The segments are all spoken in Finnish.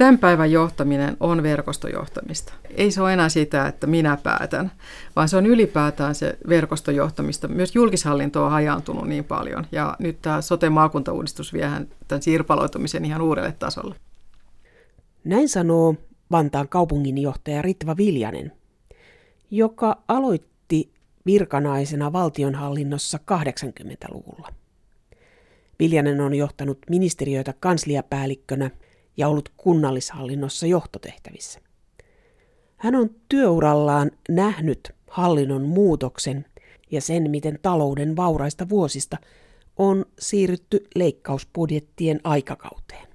Tämän päivän johtaminen on verkostojohtamista. Ei se ole enää sitä, että minä päätän, vaan se on ylipäätään se verkostojohtamista. Myös julkishallinto on hajaantunut niin paljon ja nyt tämä sote-maakuntauudistus vie tämän sirpaloitumisen ihan uudelle tasolle. Näin sanoo Vantaan kaupunginjohtaja Ritva Viljanen, joka aloitti virkanaisena valtionhallinnossa 80-luvulla. Viljanen on johtanut ministeriöitä kansliapäällikkönä ja ollut kunnallishallinnossa johtotehtävissä. Hän on työurallaan nähnyt hallinnon muutoksen ja sen, miten talouden vauraista vuosista on siirrytty leikkausbudjettien aikakauteen.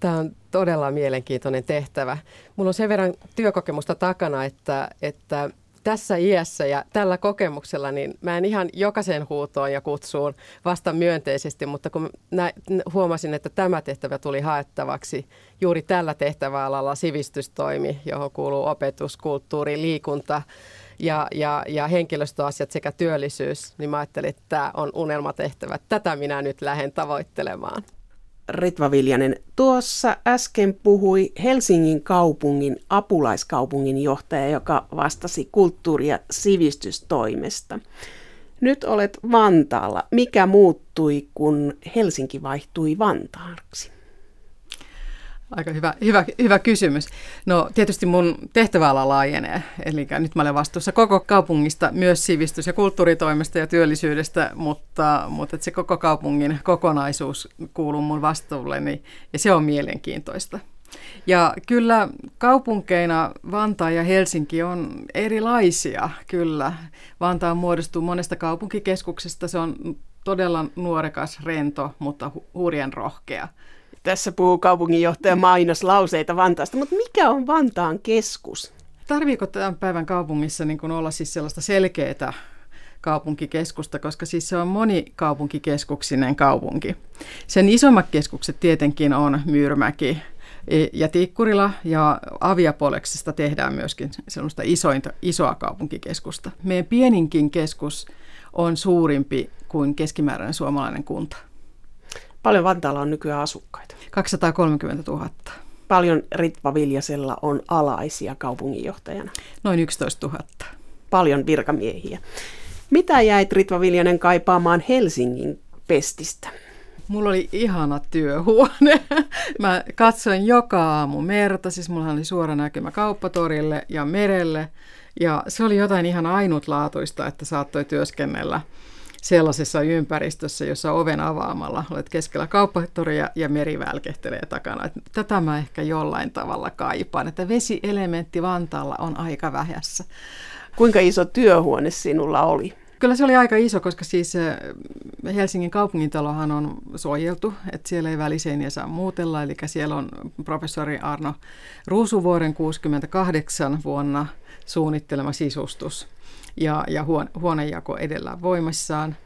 Tämä on todella mielenkiintoinen tehtävä. Mulla on sen verran työkokemusta takana, että, että tässä iässä ja tällä kokemuksella, niin mä en ihan jokaisen huutoon ja kutsuun vasta myönteisesti, mutta kun nä, huomasin, että tämä tehtävä tuli haettavaksi juuri tällä tehtäväalalla sivistystoimi, johon kuuluu opetus, kulttuuri, liikunta ja, ja, ja henkilöstöasiat sekä työllisyys, niin mä ajattelin, että tämä on unelmatehtävä. Tätä minä nyt lähden tavoittelemaan. Ritva Viljanen, tuossa äsken puhui Helsingin kaupungin apulaiskaupungin johtaja, joka vastasi kulttuuri- ja sivistystoimesta. Nyt olet Vantaalla. Mikä muuttui, kun Helsinki vaihtui Vantaaksi? Aika hyvä, hyvä, hyvä kysymys. No tietysti mun tehtäväala laajenee, eli nyt mä olen vastuussa koko kaupungista, myös sivistys- ja kulttuuritoimesta ja työllisyydestä, mutta, mutta se koko kaupungin kokonaisuus kuuluu mun vastuulleni ja se on mielenkiintoista. Ja kyllä kaupunkeina Vantaa ja Helsinki on erilaisia, kyllä. Vantaa muodostuu monesta kaupunkikeskuksesta, se on todella nuorekas, rento, mutta hu- hurjen rohkea. Tässä puhuu kaupunginjohtaja mainoslauseita Vantaasta, mutta mikä on Vantaan keskus? Tarviiko tämän päivän kaupungissa niin kuin olla siis sellaista selkeää kaupunkikeskusta, koska siis se on monikaupunkikeskuksinen kaupunki. Sen isommat keskukset tietenkin on Myyrmäki e, ja Tikkurila ja Aviapoleksista tehdään myöskin sellaista isointa, isoa kaupunkikeskusta. Meidän pieninkin keskus on suurimpi kuin keskimääräinen suomalainen kunta. Paljon Vantaalla on nykyään asukkaita? 230 000. Paljon Ritva Viljasella on alaisia kaupunginjohtajana? Noin 11 000. Paljon virkamiehiä. Mitä jäit Ritva Viljanen kaipaamaan Helsingin pestistä? Mulla oli ihana työhuone. Mä katsoin joka aamu merta, siis mulla oli suora näkymä kauppatorille ja merelle. Ja se oli jotain ihan ainutlaatuista, että saattoi työskennellä sellaisessa ympäristössä, jossa oven avaamalla olet keskellä kauppatoria ja meri välkehtelee takana. Tätä mä ehkä jollain tavalla kaipaan, että vesielementti Vantaalla on aika vähässä. Kuinka iso työhuone sinulla oli? Kyllä se oli aika iso, koska siis Helsingin kaupungintalohan on suojeltu, että siellä ei väliseiniä saa muutella. Eli siellä on professori Arno Ruusuvuoren 68 vuonna suunnittelema sisustus ja, ja huonejako edellä voimissaan.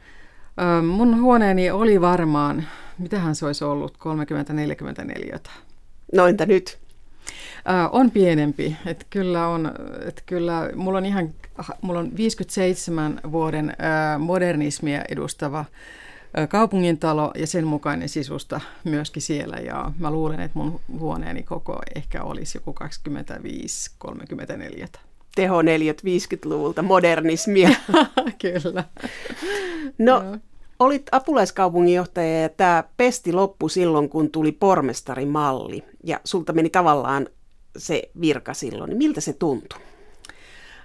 Ö, mun huoneeni oli varmaan, mitähän se olisi ollut, 30-44. No entä nyt? On pienempi. Et kyllä on, et kyllä, mulla on ihan, mulla on 57 vuoden modernismia edustava kaupungintalo ja sen mukainen sisusta myöskin siellä. Ja mä luulen, että mun huoneeni koko ehkä olisi joku 25-34 tehoneliöt 50-luvulta, modernismia. Kyllä. No, olit apulaiskaupunginjohtaja ja tämä pesti loppu silloin, kun tuli pormestarimalli ja sulta meni tavallaan se virka silloin. Niin miltä se tuntui?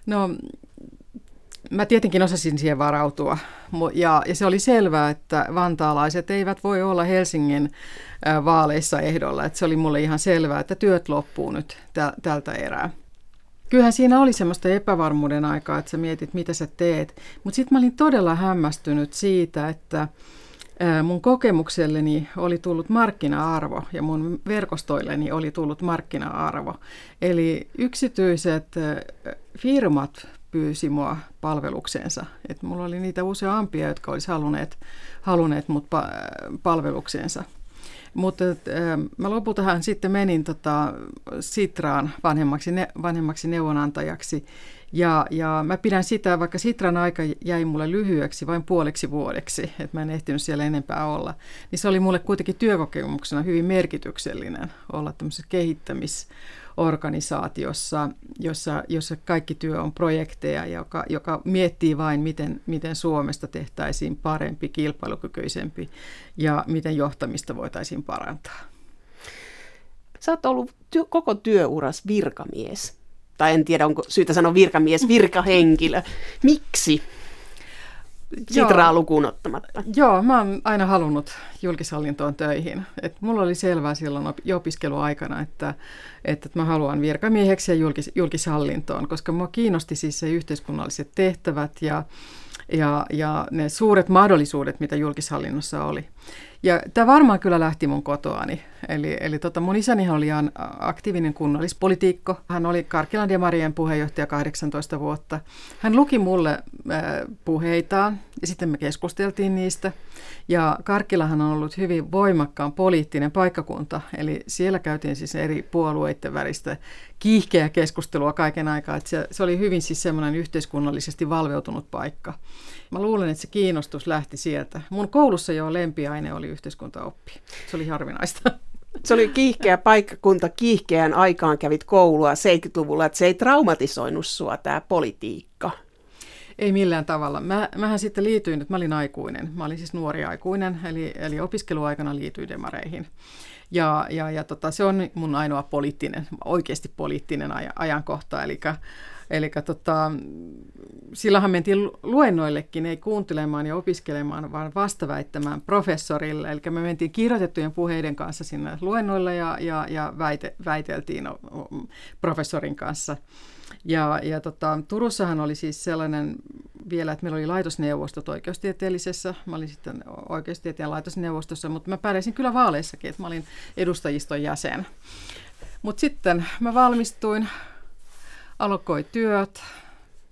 No, mä tietenkin osasin siihen varautua ja, ja se oli selvää, että vantaalaiset eivät voi olla Helsingin vaaleissa ehdolla. Että se oli mulle ihan selvää, että työt loppuu nyt tältä erää. Kyllähän siinä oli semmoista epävarmuuden aikaa, että sä mietit, mitä sä teet. Mutta sitten mä olin todella hämmästynyt siitä, että mun kokemukselleni oli tullut markkina-arvo ja mun verkostoilleni oli tullut markkina-arvo. Eli yksityiset firmat pyysi mua palvelukseensa. Et mulla oli niitä useampia, jotka olisi halunneet, halunneet mut palvelukseensa. Mutta äh, mä lopultahan sitten menin tota, Sitraan vanhemmaksi, ne, vanhemmaksi neuvonantajaksi. Ja, ja mä pidän sitä, vaikka Sitran aika jäi mulle lyhyeksi vain puoleksi vuodeksi, että mä en ehtinyt siellä enempää olla, niin se oli mulle kuitenkin työkokemuksena hyvin merkityksellinen olla tämmöisessä kehittämisorganisaatiossa, jossa, jossa kaikki työ on projekteja, joka, joka miettii vain, miten, miten Suomesta tehtäisiin parempi, kilpailukykyisempi ja miten johtamista voitaisiin parantaa. Sä oot ollut työ, koko työuras virkamies. Tai en tiedä, onko syytä sanoa virkamies, virkahenkilö. Miksi? Sitraa lukuun ottamatta. Joo, mä oon aina halunnut julkishallintoon töihin. Et mulla oli selvää silloin opiskeluaikana, että, että mä haluan virkamieheksi ja julkis, julkishallintoon, koska mua kiinnosti siis se yhteiskunnalliset tehtävät ja, ja, ja ne suuret mahdollisuudet, mitä julkishallinnossa oli. Ja tämä varmaan kyllä lähti mun kotoani. Eli, eli tota mun isäni oli ihan aktiivinen kunnallispolitiikko. Hän oli Karkilan Demarien puheenjohtaja 18 vuotta. Hän luki mulle äh, puheitaan ja sitten me keskusteltiin niistä. Ja Karkkilahan on ollut hyvin voimakkaan poliittinen paikkakunta. Eli siellä käytiin siis eri puolueiden väristä kiihkeä keskustelua kaiken aikaa. Että se, se oli hyvin siis semmoinen yhteiskunnallisesti valveutunut paikka. Mä luulen, että se kiinnostus lähti sieltä. Mun koulussa jo lempiaine oli yhteiskuntaoppi. Se oli harvinaista. Se oli kiihkeä paikkakunta, kiihkeään aikaan kävit koulua 70-luvulla, että se ei traumatisoinut sua tämä politiikka. Ei millään tavalla. Mä, mähän sitten liityin, että mä olin aikuinen. Mä olin siis nuori aikuinen, eli, eli opiskeluaikana liityin demareihin. Ja, ja, ja tota, se on mun ainoa poliittinen, oikeasti poliittinen ajankohta, eli Eli tota, silloinhan mentiin luennoillekin, ei kuuntelemaan ja opiskelemaan, vaan vastaväittämään professorille. Eli me mentiin kirjoitettujen puheiden kanssa sinne luennoille ja, ja, ja väite, väiteltiin professorin kanssa. Ja, ja tota, Turussahan oli siis sellainen vielä, että meillä oli laitosneuvostot oikeustieteellisessä. Mä olin sitten oikeustieteen laitosneuvostossa, mutta mä pärjäsin kyllä vaaleissakin, että mä olin edustajiston jäsen. Mutta sitten mä valmistuin alkoi työt,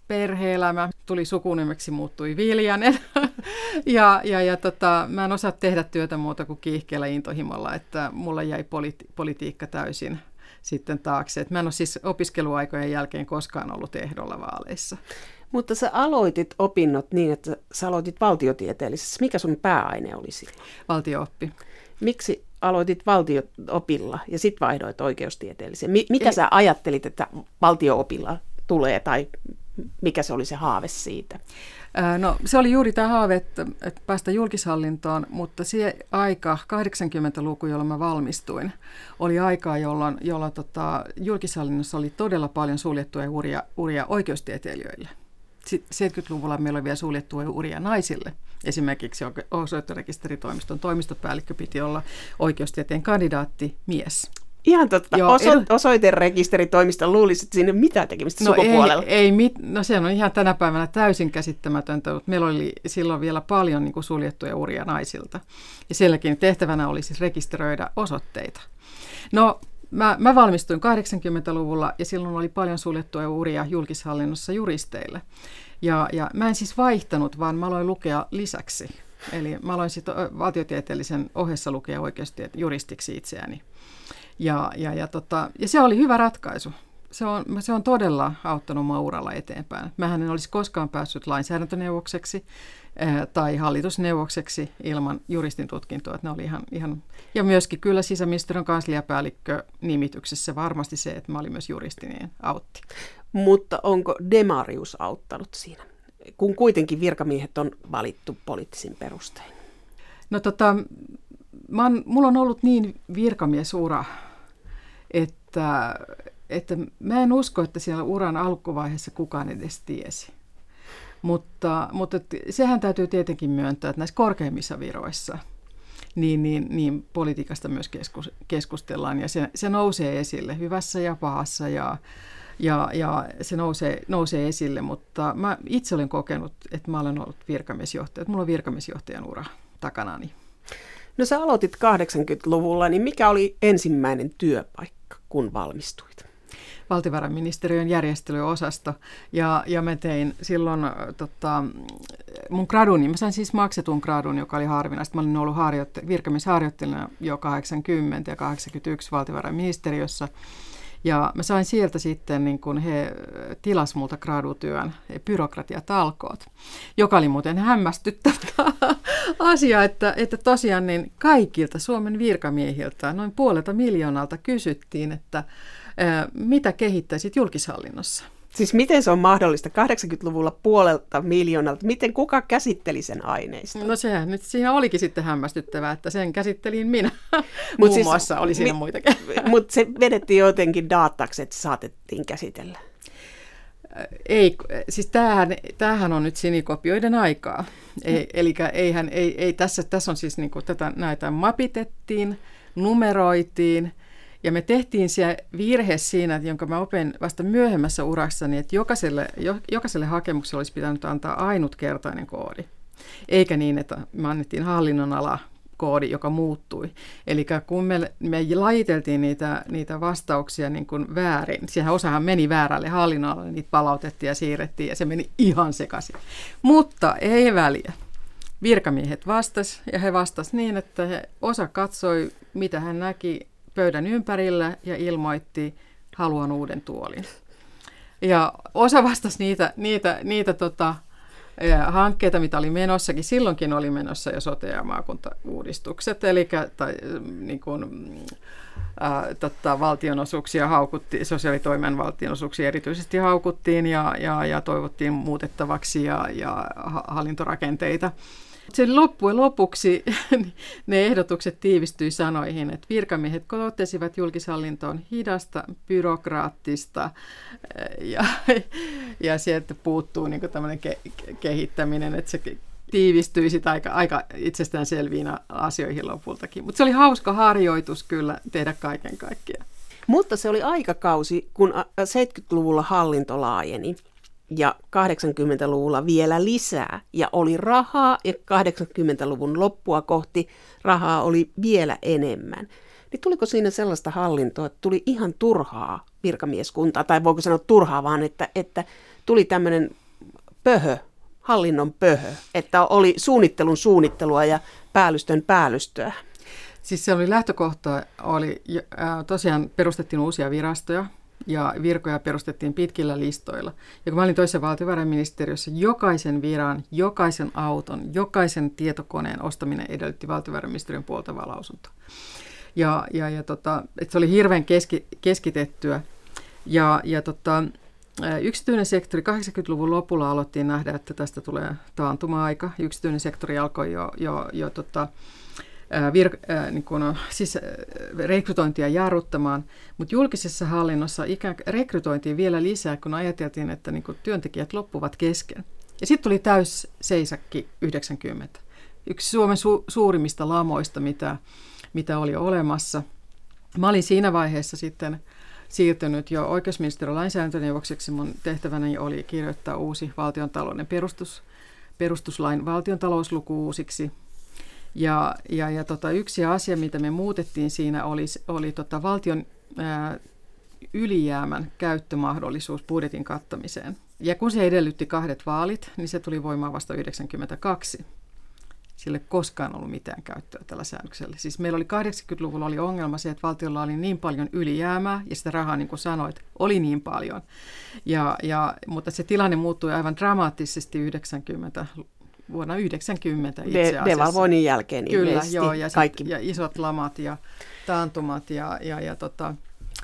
perheelämä, tuli sukunimeksi, muuttui Viljanen. ja ja, ja tota, mä en osaa tehdä työtä muuta kuin kiihkeellä intohimolla, että mulla jäi politi- politiikka täysin sitten taakse. Et mä en ole siis opiskeluaikojen jälkeen koskaan ollut ehdolla vaaleissa. Mutta sä aloitit opinnot niin, että sä aloitit valtiotieteellisessä. Mikä sun pääaine oli silloin? Valtiooppi. Miksi aloitit valtioopilla ja sitten vaihdoit oikeustieteelliseen? Mitä Ei. sä ajattelit, että valtioopilla tulee tai mikä se oli se haave siitä? No se oli juuri tämä haave, että, että päästä julkishallintoon, mutta se aika, 80-luku, jolloin mä valmistuin, oli aikaa, jolloin, jolloin tota, julkishallinnossa oli todella paljon suljettuja uria, uria oikeustieteilijöille. 70-luvulla meillä oli vielä suljettuja uria naisille. Esimerkiksi osoittorekisteritoimiston toimistopäällikkö piti olla oikeustieteen kandidaatti mies. Ihan totta. Joo, Oso- edu... Osoiterekisteritoimista luulisi, että siinä ei ole mitään tekemistä no sukupuolella. Ei, ei mit... no se on ihan tänä päivänä täysin käsittämätöntä, mutta meillä oli silloin vielä paljon niin kuin suljettuja uria naisilta. Ja sielläkin tehtävänä oli siis rekisteröidä osoitteita. No Mä, mä valmistuin 80-luvulla ja silloin oli paljon suljettuja uria julkishallinnossa juristeille. Ja, ja mä en siis vaihtanut, vaan mä aloin lukea lisäksi. Eli mä aloin sitten valtiotieteellisen ohessa lukea oikeasti juristiksi itseäni. Ja, ja, ja, tota, ja se oli hyvä ratkaisu. Se on, se on todella auttanut mua uralla eteenpäin. Mähän en olisi koskaan päässyt lainsäädäntöneuvokseksi tai hallitusneuvokseksi ilman juristin tutkintoa. Että ne oli ihan, ihan, ja myöskin kyllä sisäministeriön kansliapäällikkö nimityksessä varmasti se, että mä olin myös juristi, niin autti. Mutta onko Demarius auttanut siinä, kun kuitenkin virkamiehet on valittu poliittisin perustein? No tota, mä oon, mulla on ollut niin virkamiesura, että, että mä en usko, että siellä uran alkuvaiheessa kukaan edes tiesi. Mutta, mutta sehän täytyy tietenkin myöntää, että näissä korkeimmissa viroissa niin, niin, niin politiikasta myös keskus, keskustellaan ja se, se nousee esille hyvässä ja pahassa ja, ja, ja se nousee, nousee esille, mutta mä itse olen kokenut, että mä olen ollut virkamiesjohtaja, että mulla on virkamiesjohtajan ura takanani. No sä aloitit 80-luvulla, niin mikä oli ensimmäinen työpaikka, kun valmistuit? valtiovarainministeriön järjestelyosasto. Ja, ja mä tein silloin tota, mun graduni, mä sain siis maksetun gradun, joka oli harvinaista. Mä olin ollut harjoitte- virkamiesharjoittelijana jo 80 ja 81 valtiovarainministeriössä. Ja mä sain sieltä sitten, niin kun he tilas multa gradutyön, byrokratiatalkoot, joka oli muuten hämmästyttävä asia, että, että tosiaan niin kaikilta Suomen virkamiehiltä, noin puolelta miljoonalta kysyttiin, että mitä kehittäisit julkishallinnossa. Siis miten se on mahdollista 80-luvulla puolelta miljoonalta? Miten kuka käsitteli sen aineista? No sehän nyt siinä olikin sitten hämmästyttävää, että sen käsittelin minä. Muun siis, muassa oli siinä mi- muitakin. Mutta se vedettiin jotenkin dataksi, että saatettiin käsitellä. Ei, siis tämähän, tämähän on nyt sinikopioiden aikaa. Ei, eli eihän, ei, ei tässä, tässä on siis niin tätä, näitä mapitettiin, numeroitiin – ja me tehtiin se virhe siinä, jonka mä opin vasta myöhemmässä urassani, että jokaiselle, jokaiselle hakemukselle olisi pitänyt antaa ainutkertainen koodi. Eikä niin, että me annettiin hallinnonala koodi, joka muuttui. Eli kun me, me lajiteltiin niitä, niitä vastauksia niin kuin väärin, siihen osahan meni väärälle hallinnonalalle, niitä palautettiin ja siirrettiin ja se meni ihan sekaisin. Mutta ei väliä. Virkamiehet vastas ja he vastas niin, että he, osa katsoi, mitä hän näki pöydän ympärillä ja ilmoitti, haluan uuden tuolin. Ja osa vastasi niitä, niitä, niitä tota, hankkeita, mitä oli menossakin. Silloinkin oli menossa jo sote- ja maakuntauudistukset, eli tai, niin kuin, ää, tota, valtionosuuksia haukuttiin, sosiaalitoimen valtionosuuksia erityisesti haukuttiin ja, ja, ja toivottiin muutettavaksi ja, ja hallintorakenteita. Sen loppujen lopuksi ne ehdotukset tiivistyi sanoihin, että virkamiehet totesivat julkishallintoon hidasta, byrokraattista eh, ja, ja sieltä puuttuu niin tämmöinen ke- kehittäminen, että se tiivistyi aika, aika itsestäänselviin asioihin lopultakin. Mutta se oli hauska harjoitus kyllä tehdä kaiken kaikkiaan. Mutta se oli aikakausi, kun 70-luvulla hallinto laajeni ja 80-luvulla vielä lisää. Ja oli rahaa ja 80-luvun loppua kohti rahaa oli vielä enemmän. Niin tuliko siinä sellaista hallintoa, että tuli ihan turhaa virkamieskuntaa, tai voiko sanoa turhaa vaan, että, että tuli tämmöinen pöhö, hallinnon pöhö, että oli suunnittelun suunnittelua ja päällystön päällystöä. Siis se oli lähtökohta, oli, äh, tosiaan perustettiin uusia virastoja, ja virkoja perustettiin pitkillä listoilla. Ja kun mä olin toisessa valtiovarainministeriössä, jokaisen viran, jokaisen auton, jokaisen tietokoneen ostaminen edellytti valtiovarainministeriön puoltavaa lausuntoa. Ja, ja, ja tota, että se oli hirveän keski, keskitettyä. Ja, ja tota, yksityinen sektori 80-luvun lopulla aloittiin nähdä, että tästä tulee taantuma-aika. Yksityinen sektori alkoi jo, jo, jo tota, vir- niin kuin, siis, rekrytointia jarruttamaan, mutta julkisessa hallinnossa ikään rekrytointiin vielä lisää, kun ajateltiin, että niin kuin, työntekijät loppuvat kesken. Ja sitten tuli täys seisakki 90. Yksi Suomen su- suurimmista lamoista, mitä, mitä oli olemassa. Mä olin siinä vaiheessa sitten siirtynyt jo oikeusministeriön lainsäädäntöneuvokseksi. Mun tehtäväni oli kirjoittaa uusi valtiontalouden perustus, perustuslain valtiontalousluku uusiksi – ja, ja, ja tota, yksi asia, mitä me muutettiin siinä, oli, oli tota valtion ää, ylijäämän käyttömahdollisuus budjetin kattamiseen. Ja kun se edellytti kahdet vaalit, niin se tuli voimaan vasta 1992. Sille koskaan ollut mitään käyttöä tällä säännöksellä. Siis meillä oli 80-luvulla oli ongelma se, että valtiolla oli niin paljon ylijäämää, ja sitä rahaa, niin kuin sanoit, oli niin paljon. Ja, ja, mutta se tilanne muuttui aivan dramaattisesti 90 vuonna 90 itse asiassa. Devalvoinnin jälkeen Kyllä, joo, ja, kaikki. Sit, ja isot lamat ja taantumat ja, ja, ja tota,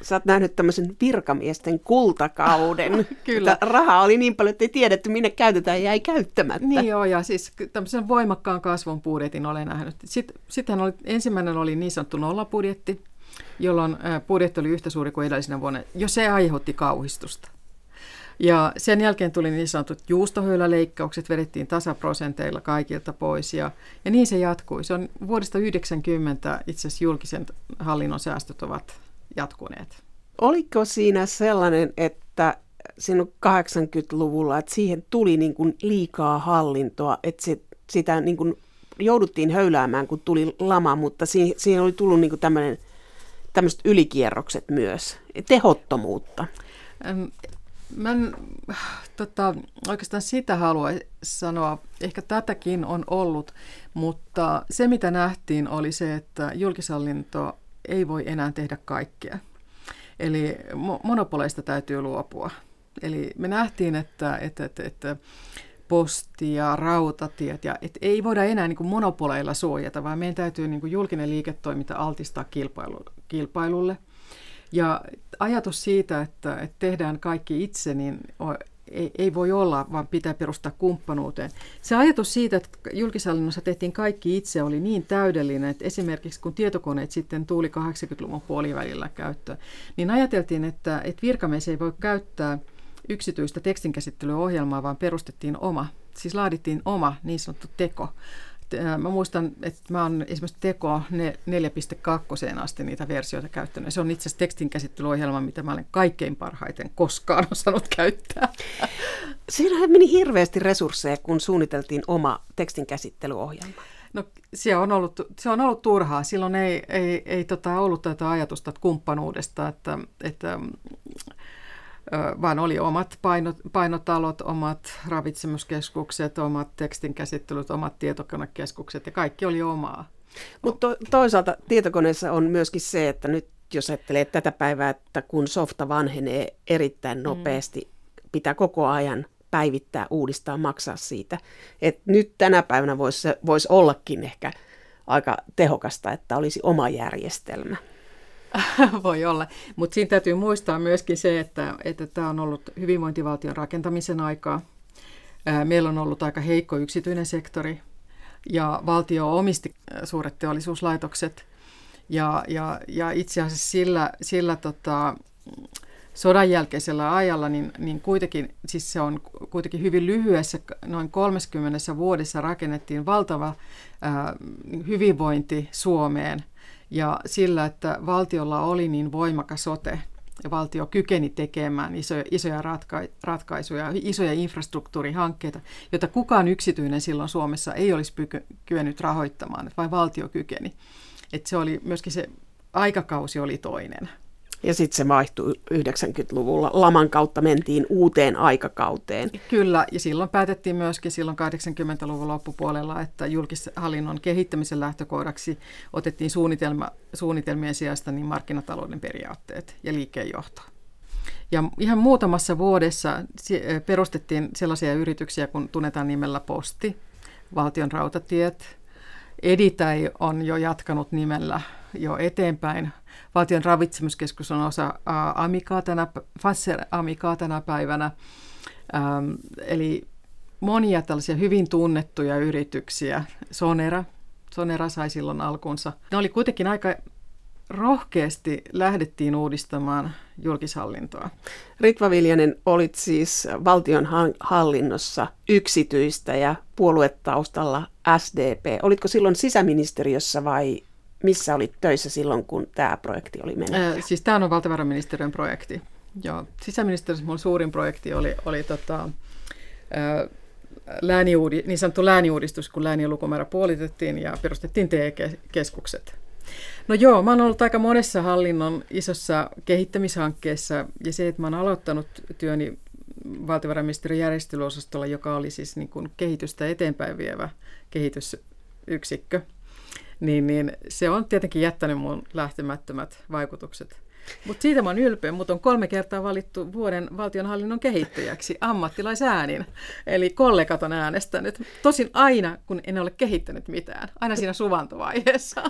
Sä oot nähnyt tämmöisen virkamiesten kultakauden. Kyllä. Että rahaa oli niin paljon, että ei tiedetty, minne käytetään ja ei käyttämättä. Niin joo, ja siis tämmöisen voimakkaan kasvun budjetin olen nähnyt. Sitten, oli, ensimmäinen oli niin sanottu nollapudjetti, jolloin budjetti oli yhtä suuri kuin edellisenä vuonna. Jo se aiheutti kauhistusta. Ja sen jälkeen tuli niin sanotut juustohöyläleikkaukset, vedettiin tasaprosenteilla kaikilta pois ja, ja niin se jatkui. Se on vuodesta 90 itse asiassa julkisen hallinnon säästöt ovat jatkuneet. Oliko siinä sellainen, että sinun 80-luvulla, että siihen tuli niin kuin liikaa hallintoa, että se, sitä niin kuin jouduttiin höyläämään, kun tuli lama, mutta siihen, siihen oli tullut niin kuin tämmöinen, tämmöiset ylikierrokset myös, tehottomuutta? Mä en tota, oikeastaan sitä halua sanoa. Ehkä tätäkin on ollut, mutta se mitä nähtiin oli se, että julkishallinto ei voi enää tehdä kaikkea. Eli monopoleista täytyy luopua. Eli me nähtiin, että, että, että, että posti ja rautatiet, ja et ei voida enää niin monopoleilla suojata, vaan meidän täytyy niin julkinen liiketoiminta altistaa kilpailu, kilpailulle. Ja ajatus siitä, että, että tehdään kaikki itse, niin ei, ei voi olla, vaan pitää perustaa kumppanuuteen. Se ajatus siitä, että julkishallinnossa tehtiin kaikki itse, oli niin täydellinen, että esimerkiksi kun tietokoneet sitten tuli 80-luvun puolivälillä käyttöön, niin ajateltiin, että, että virkamies ei voi käyttää yksityistä tekstinkäsittelyohjelmaa, vaan perustettiin oma, siis laadittiin oma niin sanottu teko. Mä muistan, että mä oon esimerkiksi Teko 4.2 asti niitä versioita käyttänyt. Se on itse asiassa tekstinkäsittelyohjelma, mitä mä olen kaikkein parhaiten koskaan osannut käyttää. Siinähän meni hirveästi resursseja, kun suunniteltiin oma tekstinkäsittelyohjelma. No se on ollut, se on ollut turhaa. Silloin ei, ei, ei tota, ollut tätä ajatusta kumppanuudesta, että, että vaan oli omat painot, painotalot, omat ravitsemuskeskukset, omat tekstinkäsittelyt, omat tietokonekeskukset ja kaikki oli omaa. Mutta to, toisaalta tietokoneessa on myöskin se, että nyt jos ajattelee tätä päivää, että kun softa vanhenee erittäin mm. nopeasti, mm. pitää koko ajan päivittää, uudistaa, maksaa siitä. Et nyt tänä päivänä voisi vois ollakin ehkä aika tehokasta, että olisi oma järjestelmä. Voi olla, mutta siinä täytyy muistaa myöskin se, että, että tämä on ollut hyvinvointivaltion rakentamisen aikaa. Meillä on ollut aika heikko yksityinen sektori ja valtio omisti suuret teollisuuslaitokset. Ja, ja, ja itse asiassa sillä, sillä tota, sodan jälkeisellä ajalla, niin, niin kuitenkin, siis se on kuitenkin hyvin lyhyessä, noin 30 vuodessa rakennettiin valtava ää, hyvinvointi Suomeen – ja sillä, että valtiolla oli niin voimakas sote, ja valtio kykeni tekemään isoja, isoja ratka- ratkaisuja, isoja infrastruktuurihankkeita, joita kukaan yksityinen silloin Suomessa ei olisi pyky- kyennyt rahoittamaan, vain valtio kykeni. Et se oli myöskin se aikakausi oli toinen. Ja sitten se vaihtui 90-luvulla. Laman kautta mentiin uuteen aikakauteen. Kyllä, ja silloin päätettiin myöskin silloin 80-luvun loppupuolella, että julkishallinnon kehittämisen lähtökohdaksi otettiin suunnitelma, suunnitelmien sijasta niin markkinatalouden periaatteet ja liikkeenjohto. Ja ihan muutamassa vuodessa perustettiin sellaisia yrityksiä, kun tunnetaan nimellä Posti, Valtion rautatiet, Editai on jo jatkanut nimellä jo eteenpäin. Valtion ravitsemuskeskus on osa Amikaa tänä, Fasser Amikaa tänä päivänä. Ähm, eli monia tällaisia hyvin tunnettuja yrityksiä. Sonera, Sonera sai silloin alkunsa. Ne oli kuitenkin aika rohkeasti lähdettiin uudistamaan julkishallintoa. Ritva Viljanen, olit siis valtion hallinnossa yksityistä ja puoluetaustalla SDP. Olitko silloin sisäministeriössä vai missä olit töissä silloin, kun tämä projekti oli mennyt? Äh, siis tämä on valtiovarainministeriön projekti. Joo. Sisäministeriössä mun suurin projekti oli, oli tota, äh, lääniuudi, niin sanottu lääniuudistus, kun läänien lukumäärä puolitettiin ja perustettiin TE-keskukset. No joo, mä oon ollut aika monessa hallinnon isossa kehittämishankkeessa ja se, että mä oon aloittanut työni valtiovarainministeriön järjestelyosastolla, joka oli siis niin kuin kehitystä eteenpäin vievä kehitysyksikkö, niin, niin se on tietenkin jättänyt mun lähtemättömät vaikutukset. Mutta siitä mä oon ylpeä. Mut on kolme kertaa valittu vuoden valtionhallinnon kehittäjäksi ammattilaisäänin. Eli kollegat on äänestänyt. Tosin aina, kun en ole kehittänyt mitään. Aina siinä suvantovaiheessa.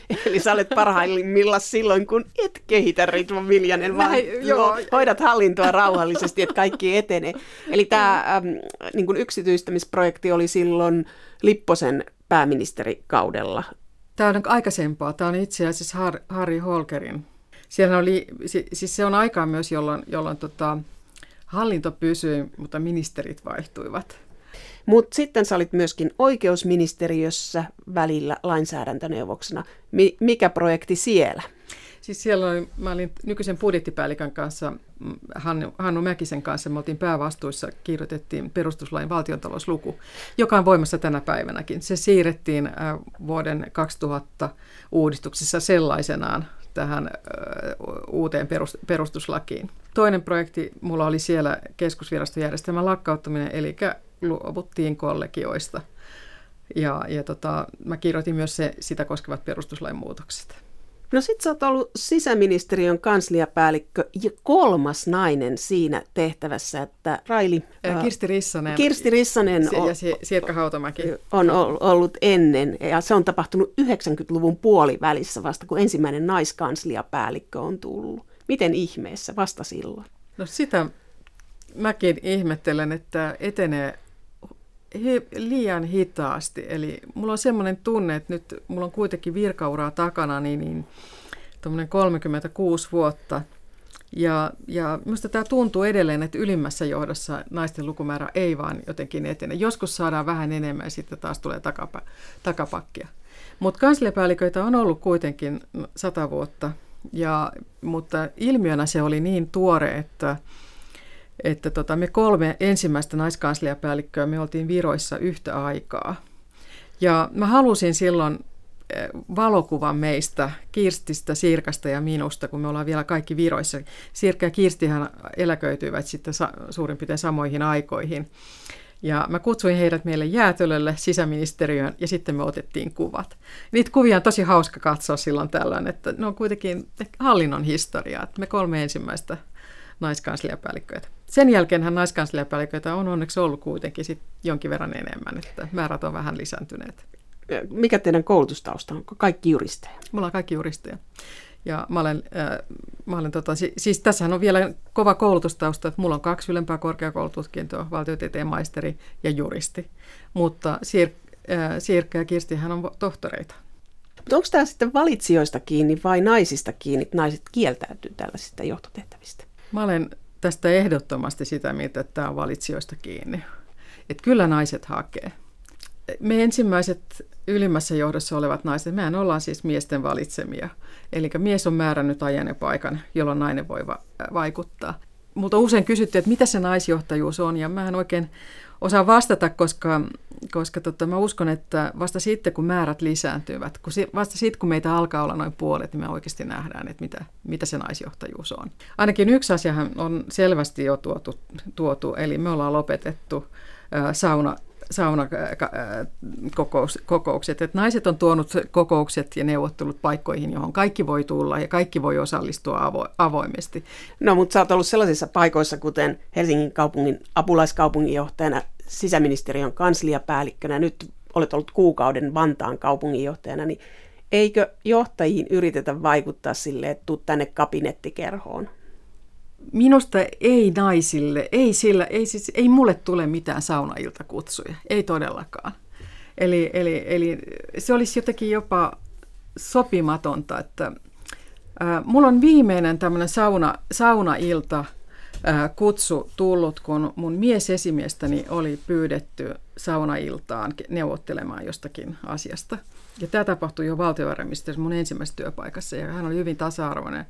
Eli sä olet parhaimmilla silloin, kun et kehitä Ritva Viljanen, vaan Näin, joo. hoidat hallintoa rauhallisesti, että kaikki etenee. Eli tämä ähm, niin yksityistämisprojekti oli silloin Lipposen pääministerikaudella. Tämä on aikaisempaa. Tämä on itse asiassa Har- Harry Holkerin. Siellä oli, siis se on aikaa myös, jolloin, jolloin tota, hallinto pysyi, mutta ministerit vaihtuivat. Mutta sitten sä olit myöskin oikeusministeriössä välillä lainsäädäntöneuvoksena. Mi- mikä projekti siellä? Siis siellä oli, mä olin nykyisen budjettipäällikön kanssa, mm, Hannu, Hannu Mäkisen kanssa, me oltiin päävastuissa, kirjoitettiin perustuslain valtiontalousluku, joka on voimassa tänä päivänäkin. Se siirrettiin äh, vuoden 2000 uudistuksessa sellaisenaan tähän äh, uuteen perustuslakiin. Toinen projekti mulla oli siellä keskusvirastojärjestelmän lakkauttaminen, eli luovuttiin kollegioista. Ja, ja tota, mä kirjoitin myös se, sitä koskevat perustuslain muutokset. No sit sä oot ollut sisäministeriön kansliapäällikkö ja kolmas nainen siinä tehtävässä, että Raili... Kirsti Rissanen. Kirsti Rissanen on, ja Sirkka Hautamäki. On ollut ennen ja se on tapahtunut 90-luvun puolivälissä vasta, kun ensimmäinen naiskansliapäällikkö on tullut. Miten ihmeessä vasta silloin? No sitä mäkin ihmettelen, että etenee he, liian hitaasti. Eli mulla on semmoinen tunne, että nyt mulla on kuitenkin virkauraa takana, niin, niin 36 vuotta. Ja, ja minusta tämä tuntuu edelleen, että ylimmässä johdossa naisten lukumäärä ei vaan jotenkin etene. Joskus saadaan vähän enemmän ja sitten taas tulee takapä, takapakkia. Mutta kansliapäälliköitä on ollut kuitenkin sata vuotta, ja, mutta ilmiönä se oli niin tuore, että, että tota, me kolme ensimmäistä naiskansliapäällikköä, me oltiin viroissa yhtä aikaa. Ja mä halusin silloin eh, valokuvan meistä, Kirstistä, Sirkasta ja minusta, kun me ollaan vielä kaikki viroissa. Sirkka ja Kirstihan eläköityivät sitten suurin piirtein samoihin aikoihin. Ja mä kutsuin heidät meille jäätölölle sisäministeriöön ja sitten me otettiin kuvat. Niitä kuvia on tosi hauska katsoa silloin tällöin, että ne on kuitenkin hallinnon historiaa. Me kolme ensimmäistä naiskansliapäällikköitä. Sen jälkeenhän naiskansliapäälliköitä on onneksi ollut kuitenkin sit jonkin verran enemmän, että määrät on vähän lisääntyneet. Mikä teidän koulutustausta on? Kaikki juristeja? Me ollaan kaikki juristeja. Ja mä olen, äh, mä olen tota, siis tässähän on vielä kova koulutustausta, että mulla on kaksi ylempää korkeakoulututkintoa, valtiotieteen maisteri ja juristi. Mutta Sir- äh, Sirkka ja Kirstihän on tohtoreita. Mutta onko tämä sitten valitsijoista kiinni vai naisista kiinni, että naiset kieltäytyy tällaisista johtotehtävistä? Mä olen tästä ehdottomasti sitä mieltä, että tämä on valitsijoista kiinni. Että kyllä naiset hakee. Me ensimmäiset ylimmässä johdossa olevat naiset, mehän ollaan siis miesten valitsemia. Eli mies on määrännyt ajan ja paikan, jolloin nainen voi va- vaikuttaa. Mutta usein kysyttiin, että mitä se naisjohtajuus on, ja mä en oikein osaa vastata, koska, koska tota, mä uskon, että vasta sitten, kun määrät lisääntyvät, kun si, vasta sitten, kun meitä alkaa olla noin puolet, niin me oikeasti nähdään, että mitä, mitä se naisjohtajuus on. Ainakin yksi asiahan on selvästi jo tuotu, tuotu eli me ollaan lopetettu sauna saunakokoukset. Että naiset on tuonut kokoukset ja neuvottelut paikkoihin, johon kaikki voi tulla ja kaikki voi osallistua avo- avoimesti. No, mutta sä oot ollut sellaisissa paikoissa, kuten Helsingin kaupungin apulaiskaupunginjohtajana, sisäministeriön kansliapäällikkönä, nyt olet ollut kuukauden Vantaan kaupunginjohtajana, niin eikö johtajiin yritetä vaikuttaa sille, että tuu tänne kabinettikerhoon? Minusta ei naisille, ei, sillä, ei, siis, ei mulle tule mitään saunailtakutsuja, ei todellakaan. Eli, eli, eli se olisi jotenkin jopa sopimatonta, että ää, mulla on viimeinen tämmöinen sauna, saunailta ää, kutsu tullut, kun mun miesesimiestäni oli pyydetty saunailtaan neuvottelemaan jostakin asiasta. Ja tämä tapahtui jo valtiovarainministeriössä mun ensimmäisessä työpaikassa, ja hän oli hyvin tasa-arvoinen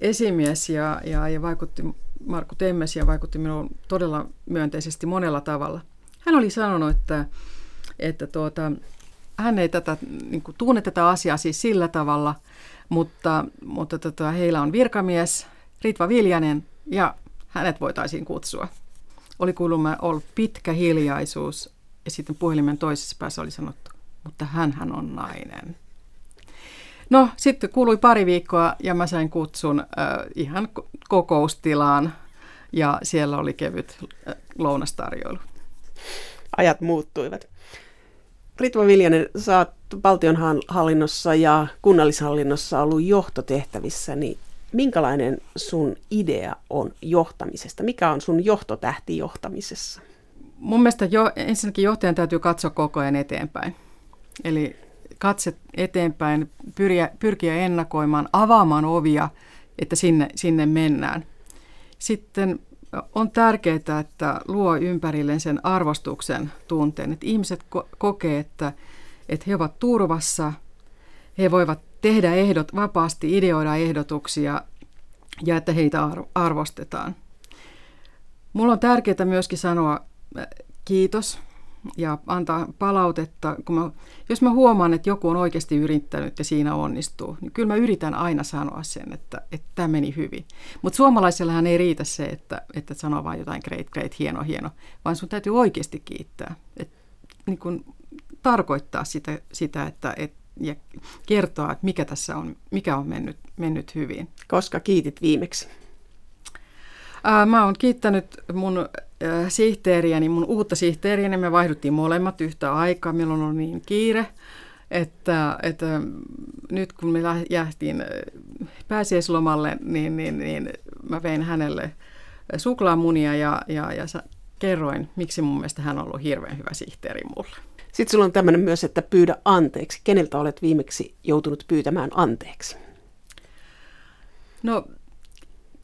esimies ja, ja, ja vaikutti, Markku Temmes ja vaikutti minuun todella myönteisesti monella tavalla. Hän oli sanonut, että, että tuota, hän ei tätä, niin kuin, tunne tätä asiaa siis sillä tavalla, mutta, mutta tota, heillä on virkamies, Ritva Viljanen, ja hänet voitaisiin kutsua. Oli kuulemma ollut pitkä hiljaisuus, ja sitten puhelimen toisessa päässä oli sanottu, mutta hän on nainen. No sitten kului pari viikkoa ja mä sain kutsun äh, ihan kokoustilaan ja siellä oli kevyt äh, lounastarjoilu. Ajat muuttuivat. Ritva Viljanen, sä oot valtionhallinnossa ja kunnallishallinnossa ollut johtotehtävissä, niin minkälainen sun idea on johtamisesta? Mikä on sun johtotähti johtamisessa? Mun mielestä jo, ensinnäkin johtajan täytyy katsoa koko ajan eteenpäin. Eli katse eteenpäin, pyrkiä, pyrkiä ennakoimaan, avaamaan ovia, että sinne, sinne mennään. Sitten on tärkeää, että luo ympärilleen sen arvostuksen tunteen, että ihmiset ko- kokee, että, että he ovat turvassa, he voivat tehdä ehdot, vapaasti ideoida ehdotuksia ja että heitä arvostetaan. Mulla on tärkeää myöskin sanoa kiitos ja antaa palautetta. Kun mä, jos mä huomaan, että joku on oikeasti yrittänyt ja siinä onnistuu, niin kyllä mä yritän aina sanoa sen, että, että tämä meni hyvin. Mutta suomalaisellahan ei riitä se, että, että sanoo vain jotain great, great, hieno, hieno, vaan sun täytyy oikeasti kiittää. Et, niin kun, tarkoittaa sitä, sitä että et, ja kertoa, että mikä tässä on, mikä on mennyt, mennyt hyvin. Koska kiitit viimeksi? Ää, mä oon kiittänyt mun sihteeriäni, mun uutta sihteeriäni. Me vaihduttiin molemmat yhtä aikaa. Meillä on ollut niin kiire, että, että nyt kun me jäähtiin pääsiäislomalle, niin, niin, niin mä vein hänelle suklaamunia ja, ja, ja kerroin, miksi mun mielestä hän on ollut hirveän hyvä sihteeri mulle. Sitten sulla on tämmöinen myös, että pyydä anteeksi. Keneltä olet viimeksi joutunut pyytämään anteeksi? No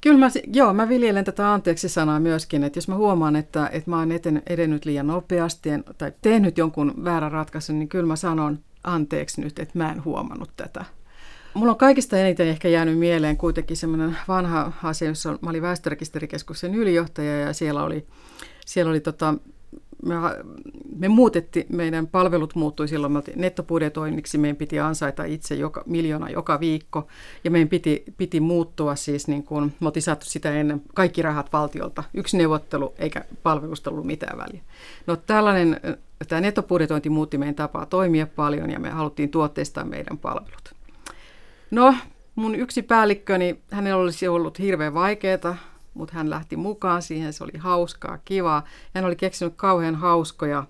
Kyllä mä, joo, mä viljelen tätä anteeksi-sanaa myöskin, että jos mä huomaan, että, että mä oon eten, edennyt liian nopeasti tai tehnyt jonkun väärän ratkaisun, niin kyllä mä sanon anteeksi nyt, että mä en huomannut tätä. Mulla on kaikista eniten ehkä jäänyt mieleen kuitenkin semmoinen vanha asia, jossa mä olin väestörekisterikeskuksen ylijohtaja ja siellä oli, siellä oli tota, me, me muutettiin, meidän palvelut muuttui silloin, me oltiin nettobudjetoinniksi, meidän piti ansaita itse joka, miljoona joka viikko, ja meidän piti, piti muuttua siis, niin kuin, me oltiin saatu sitä ennen kaikki rahat valtiolta, yksi neuvottelu, eikä palvelusta ollut mitään väliä. No tällainen, tämä nettobudjetointi muutti meidän tapaa toimia paljon, ja me haluttiin tuotteistaa meidän palvelut. No, mun yksi päällikköni, hänellä olisi ollut hirveän vaikeaa, mutta hän lähti mukaan siihen, se oli hauskaa, kivaa. Hän oli keksinyt kauhean hauskoja,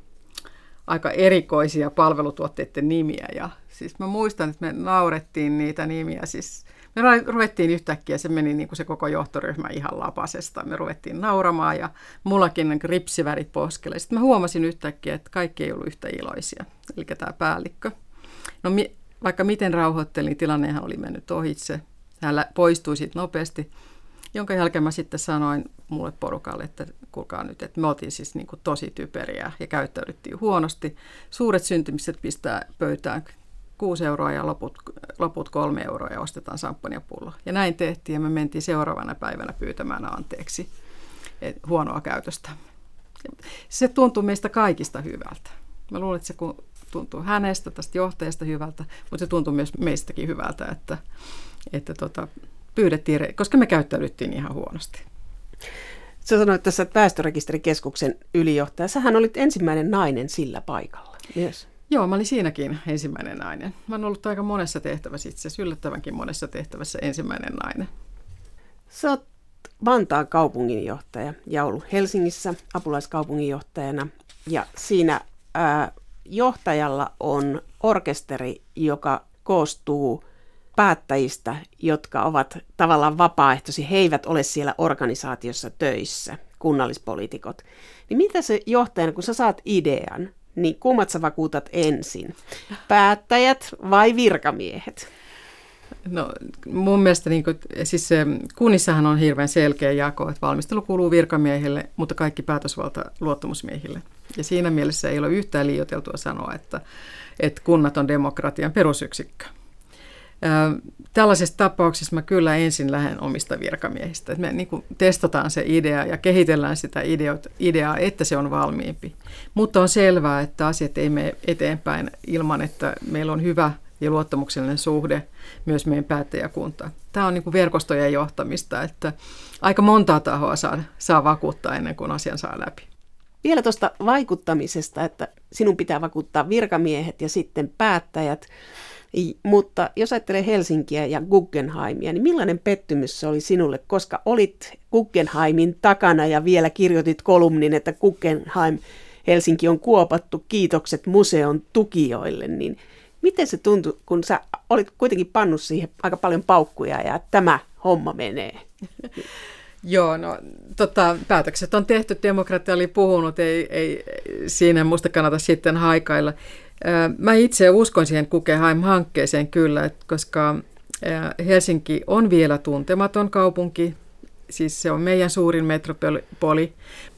aika erikoisia palvelutuotteiden nimiä ja siis mä muistan, että me naurettiin niitä nimiä, siis me ruvettiin yhtäkkiä, se meni niin kuin se koko johtoryhmä ihan lapasesta. Me ruvettiin nauramaan ja mullakin ripsivärit poskelle. Sitten mä huomasin yhtäkkiä, että kaikki ei ollut yhtä iloisia, eli tämä päällikkö. No vaikka miten rauhoittelin, niin tilannehan oli mennyt ohitse. Hän poistui sitten nopeasti jonka jälkeen mä sitten sanoin mulle porukalle, että kuulkaa nyt, että me oltiin siis niin kuin tosi typeriä ja käyttäydyttiin huonosti. Suuret syntymiset pistää pöytään 6 euroa ja loput, loput 3 euroa ja ostetaan samppaniapullo. Ja näin tehtiin ja me mentiin seuraavana päivänä pyytämään anteeksi huonoa käytöstä. Se tuntui meistä kaikista hyvältä. Mä luulen, että se tuntuu hänestä, tästä johtajasta hyvältä, mutta se tuntuu myös meistäkin hyvältä, että, että tota, pyydettiin, koska me käyttäydyttiin ihan huonosti. Sä sanoit tässä, että väestörekisterikeskuksen ylijohtaja, sähän olit ensimmäinen nainen sillä paikalla Yes. Joo, mä olin siinäkin ensimmäinen nainen. Mä oon ollut aika monessa tehtävässä itse asiassa, yllättävänkin monessa tehtävässä ensimmäinen nainen. Sä oot Vantaan kaupunginjohtaja ja ollut Helsingissä apulaiskaupunginjohtajana. Ja siinä ää, johtajalla on orkesteri, joka koostuu päättäjistä, jotka ovat tavallaan vapaaehtoisia, he eivät ole siellä organisaatiossa töissä, kunnallispoliitikot. Niin mitä se johtajana, kun sä saat idean, niin kummat sä vakuutat ensin? Päättäjät vai virkamiehet? No mun mielestä niin kuin, siis kunnissahan on hirveän selkeä jako, että valmistelu kuuluu virkamiehille, mutta kaikki päätösvalta luottamusmiehille. Ja siinä mielessä ei ole yhtään liioiteltua sanoa, että, että kunnat on demokratian perusyksikkö. Tällaisessa tapauksessa mä kyllä ensin lähden omista virkamiehistä. Me niin kuin testataan se idea ja kehitellään sitä ideaa, että se on valmiimpi. Mutta on selvää, että asiat ei mene eteenpäin ilman, että meillä on hyvä ja luottamuksellinen suhde myös meidän päättäjäkuntaan. Tämä on niin kuin verkostojen johtamista, että aika montaa tahoa saa, saa vakuuttaa ennen kuin asian saa läpi. Vielä tuosta vaikuttamisesta, että sinun pitää vakuuttaa virkamiehet ja sitten päättäjät. Mutta jos ajattelee Helsinkiä ja Guggenheimia, niin millainen pettymys se oli sinulle, koska olit Guggenheimin takana ja vielä kirjoitit kolumnin, että Guggenheim Helsinki on kuopattu, kiitokset museon tukijoille, niin miten se tuntui, kun sä olit kuitenkin pannut siihen aika paljon paukkuja ja tämä homma menee? Joo, no tota, päätökset on tehty, demokratia oli puhunut, ei, ei siinä musta kannata sitten haikailla. Mä itse uskon siihen Kukeheim-hankkeeseen kyllä, koska Helsinki on vielä tuntematon kaupunki, siis se on meidän suurin metropoli.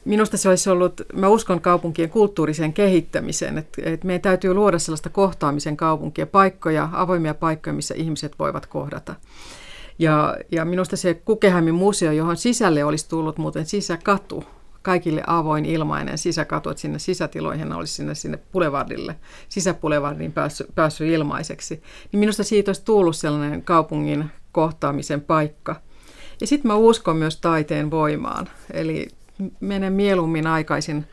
Minusta se olisi ollut, mä uskon kaupunkien kulttuuriseen kehittämiseen, että, että meidän täytyy luoda sellaista kohtaamisen kaupunkia, paikkoja, avoimia paikkoja, missä ihmiset voivat kohdata. Ja, ja minusta se Kukeheimin museo, johon sisälle olisi tullut muuten sisäkatu, kaikille avoin ilmainen sisäkatu, että sinne sisätiloihin olisi sinne, sinne Boulevardille, sisäpulevardin päässyt, päässyt ilmaiseksi. Niin minusta siitä olisi tullut sellainen kaupungin kohtaamisen paikka. Ja sitten mä uskon myös taiteen voimaan. Eli menen mieluummin aikaisin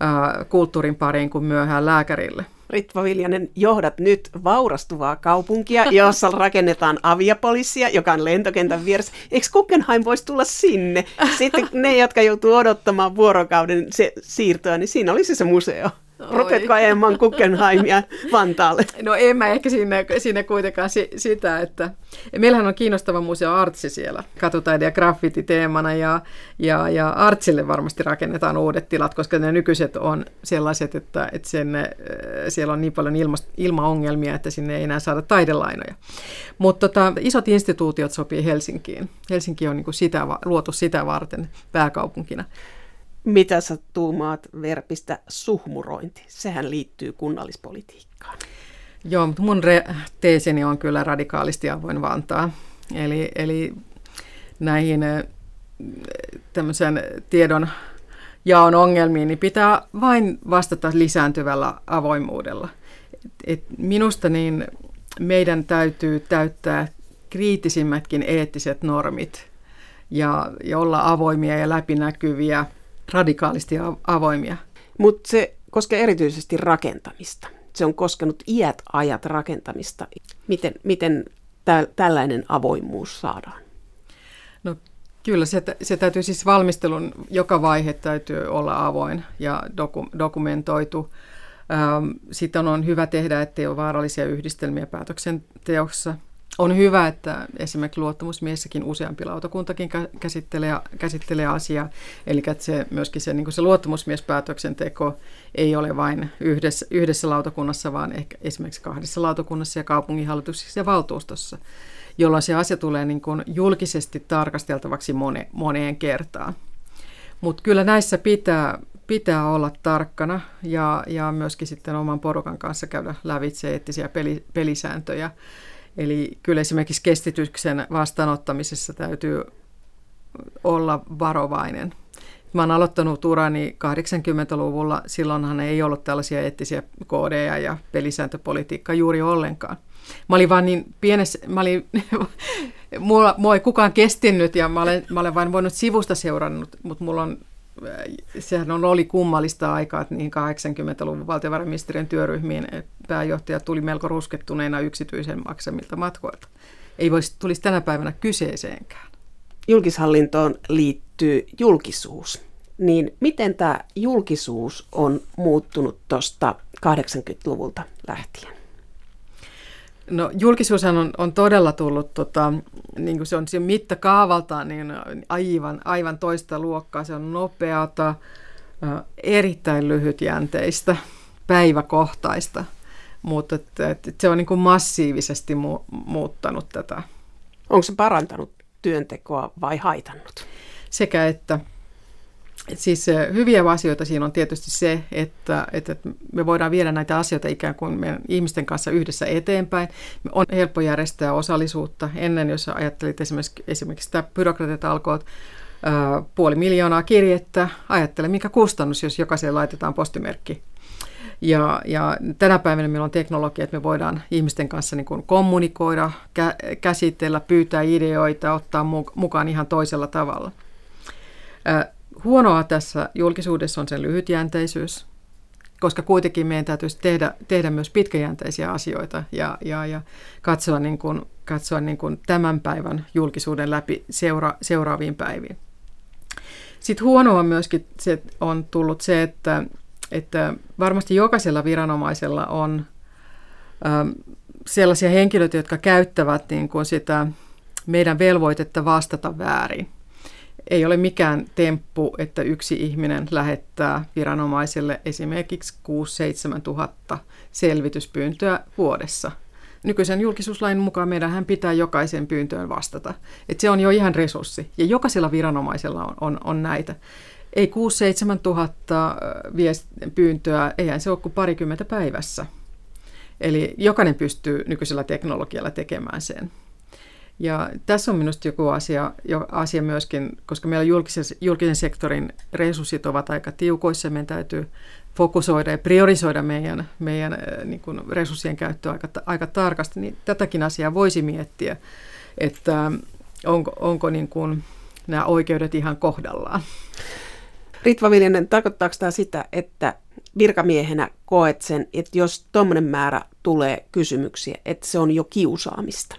ää, kulttuurin pariin kuin myöhään lääkärille. Ritva Viljanen, johdat nyt vaurastuvaa kaupunkia, jossa rakennetaan aviapolissia, joka on lentokentän vieressä. Eikö Guggenheim voisi tulla sinne? Sitten ne, jotka joutuu odottamaan vuorokauden se, siirtoa, niin siinä olisi se museo. Rupeatko ajamaan Guggenheimia Vantaalle? No en mä ehkä sinne, sinne kuitenkaan si, sitä, että meillähän on kiinnostava museo Artsi siellä, katutaide ja graffiti teemana ja, ja, ja Artsille varmasti rakennetaan uudet tilat, koska ne nykyiset on sellaiset, että, että sen, siellä on niin paljon ilma, ilmaongelmia, että sinne ei enää saada taidelainoja. Mutta tota, isot instituutiot sopii Helsinkiin. Helsinki on niin kuin sitä, luotu sitä varten pääkaupunkina. Mitä sä tuumaat verpistä suhmurointi? Sehän liittyy kunnallispolitiikkaan. Joo, mutta mun re- teesini on kyllä radikaalisti avoin Vantaa. Eli, eli näihin tämmöisen tiedon jaon ongelmiin, niin pitää vain vastata lisääntyvällä avoimuudella. Et minusta niin meidän täytyy täyttää kriittisimmätkin eettiset normit ja, ja olla avoimia ja läpinäkyviä – radikaalisti avoimia. Mutta se koskee erityisesti rakentamista. Se on koskenut iät ajat rakentamista. Miten, miten tä, tällainen avoimuus saadaan? No kyllä, se, se täytyy siis valmistelun, joka vaihe täytyy olla avoin ja doku, dokumentoitu. Ähm, sitten on hyvä tehdä, ettei ole vaarallisia yhdistelmiä päätöksenteossa – on hyvä, että esimerkiksi luottamusmiessäkin useampi lautakuntakin käsittelee, käsittelee asiaa, eli että se, myöskin se, niin se luottamusmiespäätöksenteko ei ole vain yhdessä, yhdessä lautakunnassa, vaan ehkä esimerkiksi kahdessa lautakunnassa ja kaupunginhallituksessa ja valtuustossa, jolloin se asia tulee niin kuin julkisesti tarkasteltavaksi mone, moneen kertaan. Mutta kyllä näissä pitää, pitää olla tarkkana ja, ja myöskin sitten oman porukan kanssa käydä lävitse eettisiä peli, pelisääntöjä Eli kyllä esimerkiksi kestityksen vastaanottamisessa täytyy olla varovainen. Mä oon aloittanut urani 80-luvulla, silloinhan ei ollut tällaisia eettisiä koodeja ja pelisääntöpolitiikkaa juuri ollenkaan. Mä olin vaan niin pienessä, mä olin, mua, mua ei kukaan kestinyt ja mä olen, mä olen vain voinut sivusta seurannut, mutta mulla on sehän on, oli kummallista aikaa, että niin 80-luvun valtiovarainministeriön työryhmiin pääjohtaja tuli melko ruskettuneena yksityisen maksamilta matkoilta. Ei voisi, tulisi tänä päivänä kyseeseenkään. Julkishallintoon liittyy julkisuus. Niin miten tämä julkisuus on muuttunut tuosta 80-luvulta lähtien? No julkisuushan on, on todella tullut, tota, niin kuin se on se mittakaavaltaan niin aivan, aivan toista luokkaa. Se on nopeata, erittäin lyhytjänteistä, päiväkohtaista, mutta että, että se on niin kuin massiivisesti mu- muuttanut tätä. Onko se parantanut työntekoa vai haitannut? Sekä että Siis hyviä asioita siinä on tietysti se, että, että me voidaan viedä näitä asioita ikään kuin meidän ihmisten kanssa yhdessä eteenpäin. On helppo järjestää osallisuutta. Ennen, jos ajattelit esimerkiksi, esimerkiksi sitä byrokratiatalkoot, puoli miljoonaa kirjettä, ajattele mikä kustannus, jos jokaiseen laitetaan postimerkki. Ja, ja tänä päivänä meillä on teknologia, että me voidaan ihmisten kanssa niin kuin kommunikoida, kä- käsitellä, pyytää ideoita, ottaa mukaan ihan toisella tavalla. Huonoa tässä julkisuudessa on sen lyhytjänteisyys, koska kuitenkin meidän täytyisi tehdä, tehdä myös pitkäjänteisiä asioita ja, ja, ja katsoa, niin kuin, katsoa niin kuin tämän päivän julkisuuden läpi seura, seuraaviin päiviin. Sitten huonoa myöskin se on tullut se, että, että varmasti jokaisella viranomaisella on ähm, sellaisia henkilöitä, jotka käyttävät niin kuin sitä meidän velvoitetta vastata väärin ei ole mikään temppu, että yksi ihminen lähettää viranomaiselle esimerkiksi 6-7 tuhatta selvityspyyntöä vuodessa. Nykyisen julkisuuslain mukaan meidän pitää jokaisen pyyntöön vastata. Et se on jo ihan resurssi. Ja jokaisella viranomaisella on, on, on näitä. Ei 6-7 tuhatta pyyntöä, eihän se ole kuin parikymmentä päivässä. Eli jokainen pystyy nykyisellä teknologialla tekemään sen. Ja tässä on minusta joku asia, jo, asia myöskin, koska meillä julkisen, julkisen sektorin resurssit ovat aika tiukoissa, meidän täytyy fokusoida ja priorisoida meidän, meidän niin kuin resurssien käyttöä aika, aika tarkasti, niin tätäkin asiaa voisi miettiä, että onko, onko niin kuin nämä oikeudet ihan kohdallaan. Ritva Viljanen, tarkoittaako tämä sitä, että virkamiehenä koet sen, että jos tuommoinen määrä tulee kysymyksiä, että se on jo kiusaamista?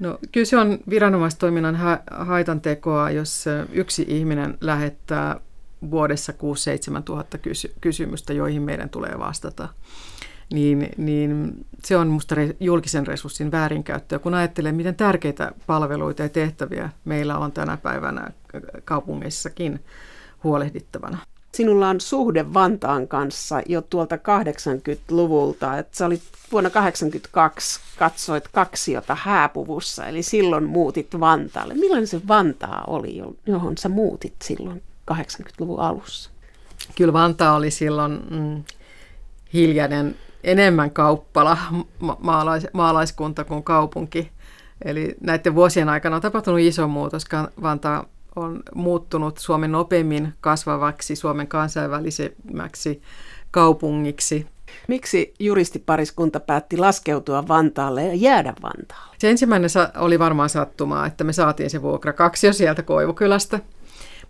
No, kyllä se on viranomaistoiminnan ha- haitantekoa, jos yksi ihminen lähettää vuodessa 6-7 tuhatta kysy- kysymystä, joihin meidän tulee vastata. Niin, niin se on minusta re- julkisen resurssin väärinkäyttöä, kun ajattelee, miten tärkeitä palveluita ja tehtäviä meillä on tänä päivänä kaupungeissakin huolehdittavana. Sinulla on suhde Vantaan kanssa jo tuolta 80-luvulta, että sä olit vuonna 82 katsoit kaksiota hääpuvussa, eli silloin muutit Vantaalle. Millainen se Vantaa oli, johon sä muutit silloin 80-luvun alussa? Kyllä Vantaa oli silloin mm, hiljainen, enemmän kauppala ma- maalais, maalaiskunta kuin kaupunki. Eli näiden vuosien aikana on tapahtunut iso muutos. Vantaa on muuttunut Suomen nopeimmin kasvavaksi, Suomen kansainvälisemmäksi kaupungiksi. Miksi juristipariskunta päätti laskeutua Vantaalle ja jäädä Vantaalle? Se ensimmäinen oli varmaan sattumaa, että me saatiin se vuokra kaksi jo sieltä Koivukylästä.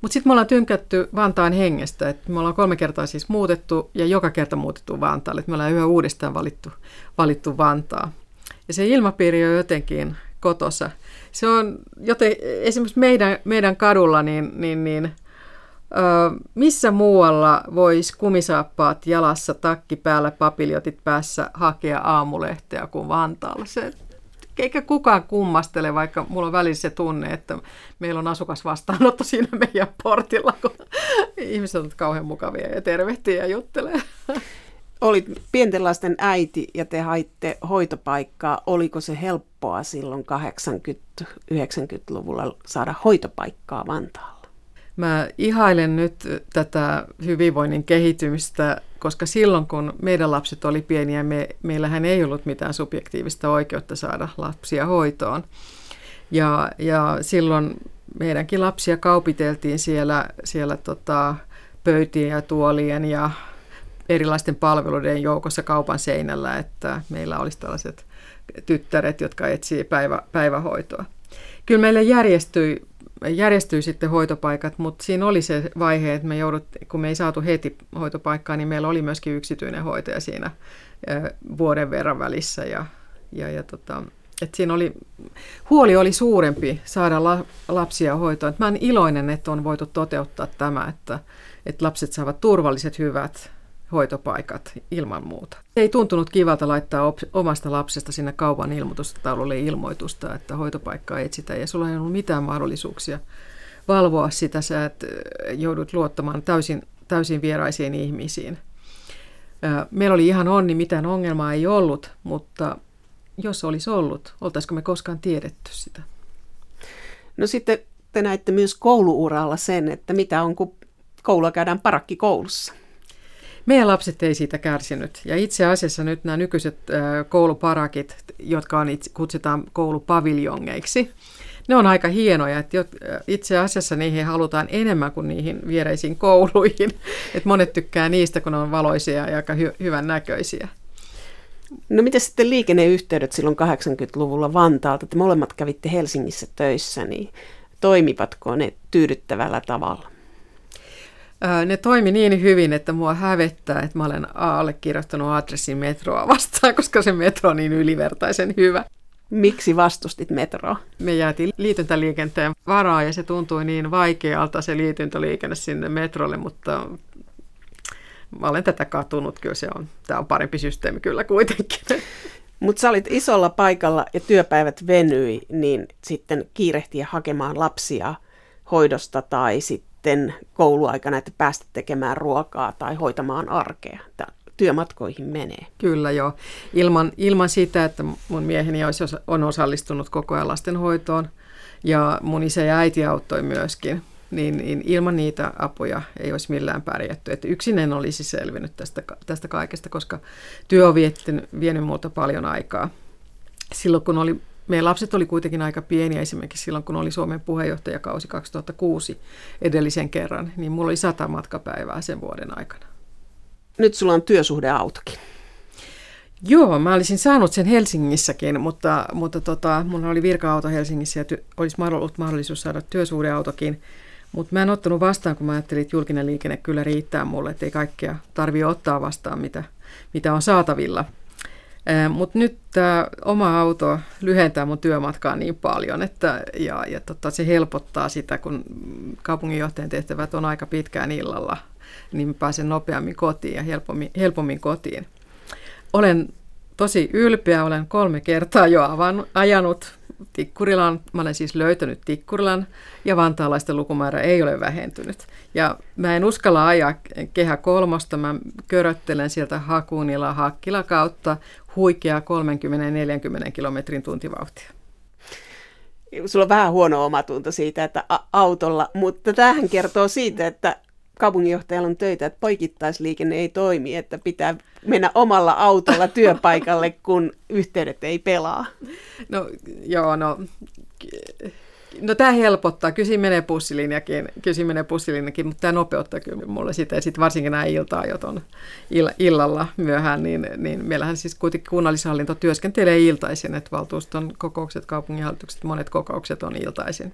Mutta sitten me ollaan tynkätty Vantaan hengestä, että me ollaan kolme kertaa siis muutettu ja joka kerta muutettu Vantaalle. Että me ollaan yhä uudestaan valittu, valittu Vantaa. Ja se ilmapiiri on jotenkin kotossa. Se on joten esimerkiksi meidän, meidän kadulla, niin, niin, niin ö, missä muualla voisi kumisaappaat jalassa, takki päällä, papiljotit päässä hakea aamulehteä kuin Vantaalla? Se, eikä kukaan kummastele, vaikka mulla on välillä se tunne, että meillä on asukas vastaanotto siinä meidän portilla, kun ihmiset ovat kauhean mukavia ja tervehtiä ja juttelee olit pienten lasten äiti ja te haitte hoitopaikkaa. Oliko se helppoa silloin 80-90-luvulla saada hoitopaikkaa Vantaalla? Mä ihailen nyt tätä hyvinvoinnin kehittymistä, koska silloin kun meidän lapset oli pieniä, me, meillähän ei ollut mitään subjektiivista oikeutta saada lapsia hoitoon. Ja, ja silloin meidänkin lapsia kaupiteltiin siellä, siellä tota, pöytien ja tuolien ja erilaisten palveluiden joukossa kaupan seinällä, että meillä olisi tällaiset tyttäret, jotka etsii päivä, päivähoitoa. Kyllä meille järjestyi, järjestyi sitten hoitopaikat, mutta siinä oli se vaihe, että me joudut, kun me ei saatu heti hoitopaikkaa, niin meillä oli myöskin yksityinen hoitaja siinä vuoden verran välissä. Ja, ja, ja tota, että siinä oli, huoli oli suurempi saada la, lapsia hoitoon. mä olen iloinen, että on voitu toteuttaa tämä, että, että lapset saavat turvalliset, hyvät hoitopaikat ilman muuta. Ei tuntunut kivalta laittaa op- omasta lapsesta sinne kaupan ilmoitustaululle ilmoitusta, että hoitopaikkaa etsitään ja sulla ei ollut mitään mahdollisuuksia valvoa sitä, sä et joudut luottamaan täysin, täysin vieraisiin ihmisiin. Meillä oli ihan onni, mitään ongelmaa ei ollut, mutta jos olisi ollut, oltaisiko me koskaan tiedetty sitä? No sitten te näitte myös kouluuralla sen, että mitä on, kun koulua käydään parakkikoulussa. Meidän lapset ei siitä kärsinyt. Ja itse asiassa nyt nämä nykyiset kouluparakit, jotka on itse, kutsutaan koulupaviljongeiksi, ne on aika hienoja. Että itse asiassa niihin halutaan enemmän kuin niihin viereisiin kouluihin. Että monet tykkää niistä, kun ne on valoisia ja aika hy- hyvän näköisiä. No miten sitten liikenneyhteydet silloin 80-luvulla Vantaalta? Te molemmat kävitte Helsingissä töissä, niin toimivatko ne tyydyttävällä tavalla? Ne toimi niin hyvin, että mua hävettää, että mä olen allekirjoittanut adressin metroa vastaan, koska se metro on niin ylivertaisen hyvä. Miksi vastustit metroa? Me jäätiin liityntäliikenteen varaa ja se tuntui niin vaikealta se liityntäliikenne sinne metrolle, mutta mä olen tätä katunut. Kyllä se on, tämä on parempi systeemi kyllä kuitenkin. Mutta sä olit isolla paikalla ja työpäivät venyi, niin sitten kiirehtiä hakemaan lapsia hoidosta tai sitten sitten kouluaikana, että päästä tekemään ruokaa tai hoitamaan arkea. Työmatkoihin menee. Kyllä joo. Ilman, ilman sitä, että mun mieheni olisi, on osallistunut koko ajan lastenhoitoon ja mun isä ja äiti auttoi myöskin, niin, niin ilman niitä apuja ei olisi millään pärjätty. Että yksin en olisi selvinnyt tästä, tästä kaikesta, koska työ on vienyt muuta paljon aikaa. Silloin kun oli meidän lapset oli kuitenkin aika pieniä esimerkiksi silloin, kun oli Suomen puheenjohtajakausi 2006 edellisen kerran, niin mulla oli sata matkapäivää sen vuoden aikana. Nyt sulla on työsuhdeautokin. Joo, mä olisin saanut sen Helsingissäkin, mutta, mutta tota, mulla oli virka-auto Helsingissä ja ty- olisi ollut mahdollisuus saada työsuhdeautokin, Mutta mä en ottanut vastaan, kun mä ajattelin, että julkinen liikenne kyllä riittää mulle, että ei kaikkea tarvitse ottaa vastaan, mitä, mitä on saatavilla. Mutta nyt tämä oma auto lyhentää mun työmatkaa niin paljon, että, ja, ja tota, se helpottaa sitä, kun kaupunginjohtajan tehtävät on aika pitkään illalla, niin pääsen nopeammin kotiin ja helpommin, helpommin kotiin. Olen tosi ylpeä, olen kolme kertaa jo avan, ajanut Tikkurilan. Mä olen siis löytänyt Tikkurilan ja vantaalaisten lukumäärä ei ole vähentynyt. Ja mä en uskalla ajaa kehä kolmosta, mä köröttelen sieltä Hakunila Hakkila kautta huikeaa 30-40 kilometrin tuntivauhtia. Sulla on vähän huono omatunto siitä, että autolla, mutta tämähän kertoo siitä, että kaupunginjohtajalla on töitä, että poikittaisliikenne ei toimi, että pitää mennä omalla autolla työpaikalle, kun yhteydet ei pelaa. No joo, no, no tämä helpottaa. Kyllä siinä menee bussilinjakin, kyllä siinä menee bussilinjakin mutta tämä nopeuttaa kyllä mulle sitä. Ja sitten varsinkin nämä ilta-ajot on ill- illalla myöhään, niin, niin meillähän siis kuitenkin kunnallishallinto työskentelee iltaisin, että valtuuston kokoukset, kaupunginhallitukset, monet kokoukset on iltaisin.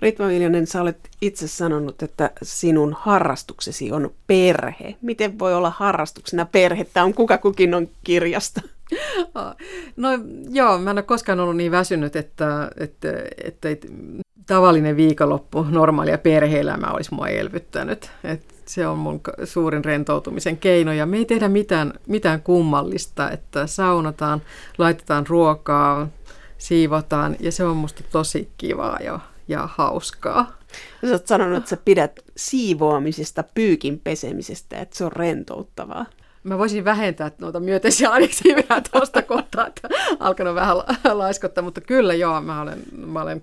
Ritva Viljanen, sä olet itse sanonut, että sinun harrastuksesi on perhe. Miten voi olla harrastuksena perhe? Tämä on kuka kukin on kirjasta. No joo, mä en ole koskaan ollut niin väsynyt, että, että, että, että tavallinen viikonloppu, normaalia perhe-elämä olisi mua elvyttänyt. että se on mun suurin rentoutumisen keino ja me ei tehdä mitään, mitään kummallista, että saunotaan, laitetaan ruokaa, siivotaan ja se on musta tosi kivaa jo ja hauskaa. Sä oot sanonut, että sä pidät siivoamisesta, pyykin pesemisestä, että se on rentouttavaa. Mä voisin vähentää noita myönteisiä adjektiiveja tuosta kohtaa, että alkanut vähän laiskottaa, mutta kyllä joo, mä olen, mä olen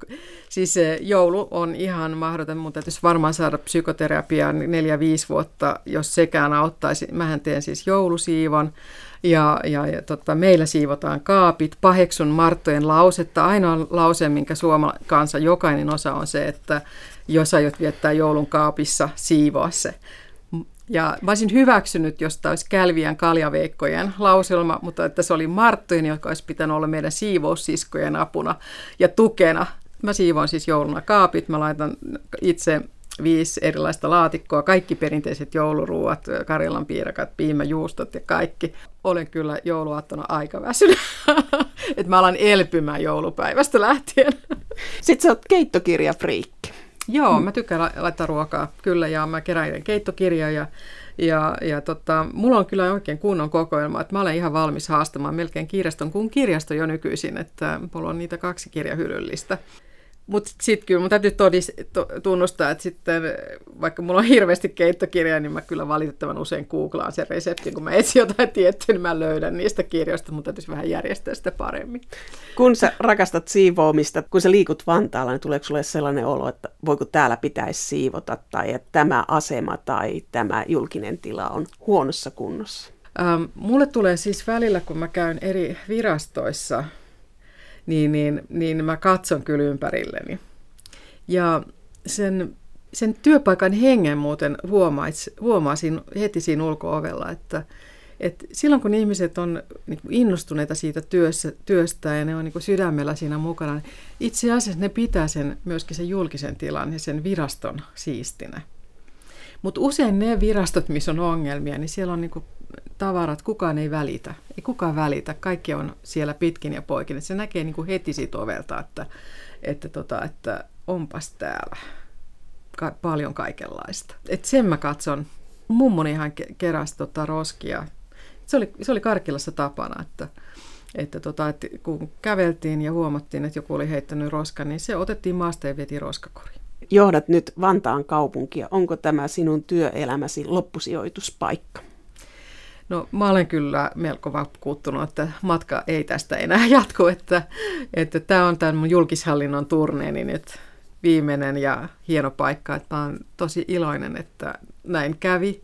siis joulu on ihan mahdoton, mutta täytyisi varmaan saada psykoterapiaa neljä-viisi vuotta, jos sekään auttaisi. Mähän teen siis joulusiivon, ja, ja, ja tota, meillä siivotaan kaapit, paheksun Marttojen lausetta. Ainoa lause, minkä suoma kansa jokainen osa on se, että jos aiot viettää joulun kaapissa, siivoa se. Ja mä olisin hyväksynyt, jos tämä olisi Kälviän kaljaveikkojen lauselma, mutta että se oli Marttojen, joka olisi pitänyt olla meidän siivoussiskojen apuna ja tukena. Mä siivoon siis jouluna kaapit, mä laitan itse viisi erilaista laatikkoa, kaikki perinteiset jouluruuat, Karjalan piirakat, piimäjuustot ja kaikki. Olen kyllä jouluaattona aika väsynyt, että mä alan elpymään joulupäivästä lähtien. Sitten sä oot keittokirjafriikki. Joo, mä tykkään laittaa ruokaa, kyllä, ja mä keräilen keittokirjoja. Ja, ja, ja tota, mulla on kyllä oikein kunnon kokoelma, että mä olen ihan valmis haastamaan melkein kirjaston kuin kirjasto jo nykyisin, että mulla on niitä kaksi kirjahylyllistä. Mutta sitten kyllä mun täytyy todis, to, tunnustaa, että sitten vaikka mulla on hirveästi keittokirjaa, niin mä kyllä valitettavan usein googlaan sen reseptin. Kun mä etsin jotain tiettyä, niin mä löydän niistä kirjoista, mutta täytyisi vähän järjestää sitä paremmin. Kun sä rakastat siivoamista, kun sä liikut Vantaalla, niin tuleeko sulle sellainen olo, että voiko täällä pitäisi siivota, tai että tämä asema tai tämä julkinen tila on huonossa kunnossa? Ähm, mulle tulee siis välillä, kun mä käyn eri virastoissa, niin, niin, niin mä katson kyllä ympärilleni. Ja sen, sen työpaikan hengen muuten huomais, huomasin heti siinä ulko-ovella, että, että silloin kun ihmiset on niin innostuneita siitä työssä, työstä ja ne on niin sydämellä siinä mukana, niin itse asiassa ne pitää sen, myöskin sen julkisen tilan ja sen viraston siistinä. Mutta usein ne virastot, missä on ongelmia, niin siellä on niinku tavarat, kukaan ei välitä. Ei kukaan välitä. Kaikki on siellä pitkin ja poikin. Se näkee niinku heti siitä ovelta, että, että, tota, että onpas täällä ka- paljon kaikenlaista. Et sen mä katson. Mummoni ihan ke- keräsi tota roskia. Se oli, se oli Karkilassa tapana, että, että, tota, että kun käveltiin ja huomattiin, että joku oli heittänyt roskan, niin se otettiin maasta ja veti roskakoriin johdat nyt Vantaan kaupunkia. Onko tämä sinun työelämäsi loppusijoituspaikka? No mä olen kyllä melko vakuuttunut, että matka ei tästä enää jatku, että, että tämä on tämän mun julkishallinnon turneeni nyt viimeinen ja hieno paikka, että mä olen tosi iloinen, että näin kävi,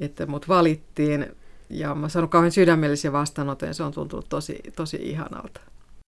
että mut valittiin ja mä sanon kauhean sydämellisiä vastaanotoja, se on tuntunut tosi, tosi ihanalta.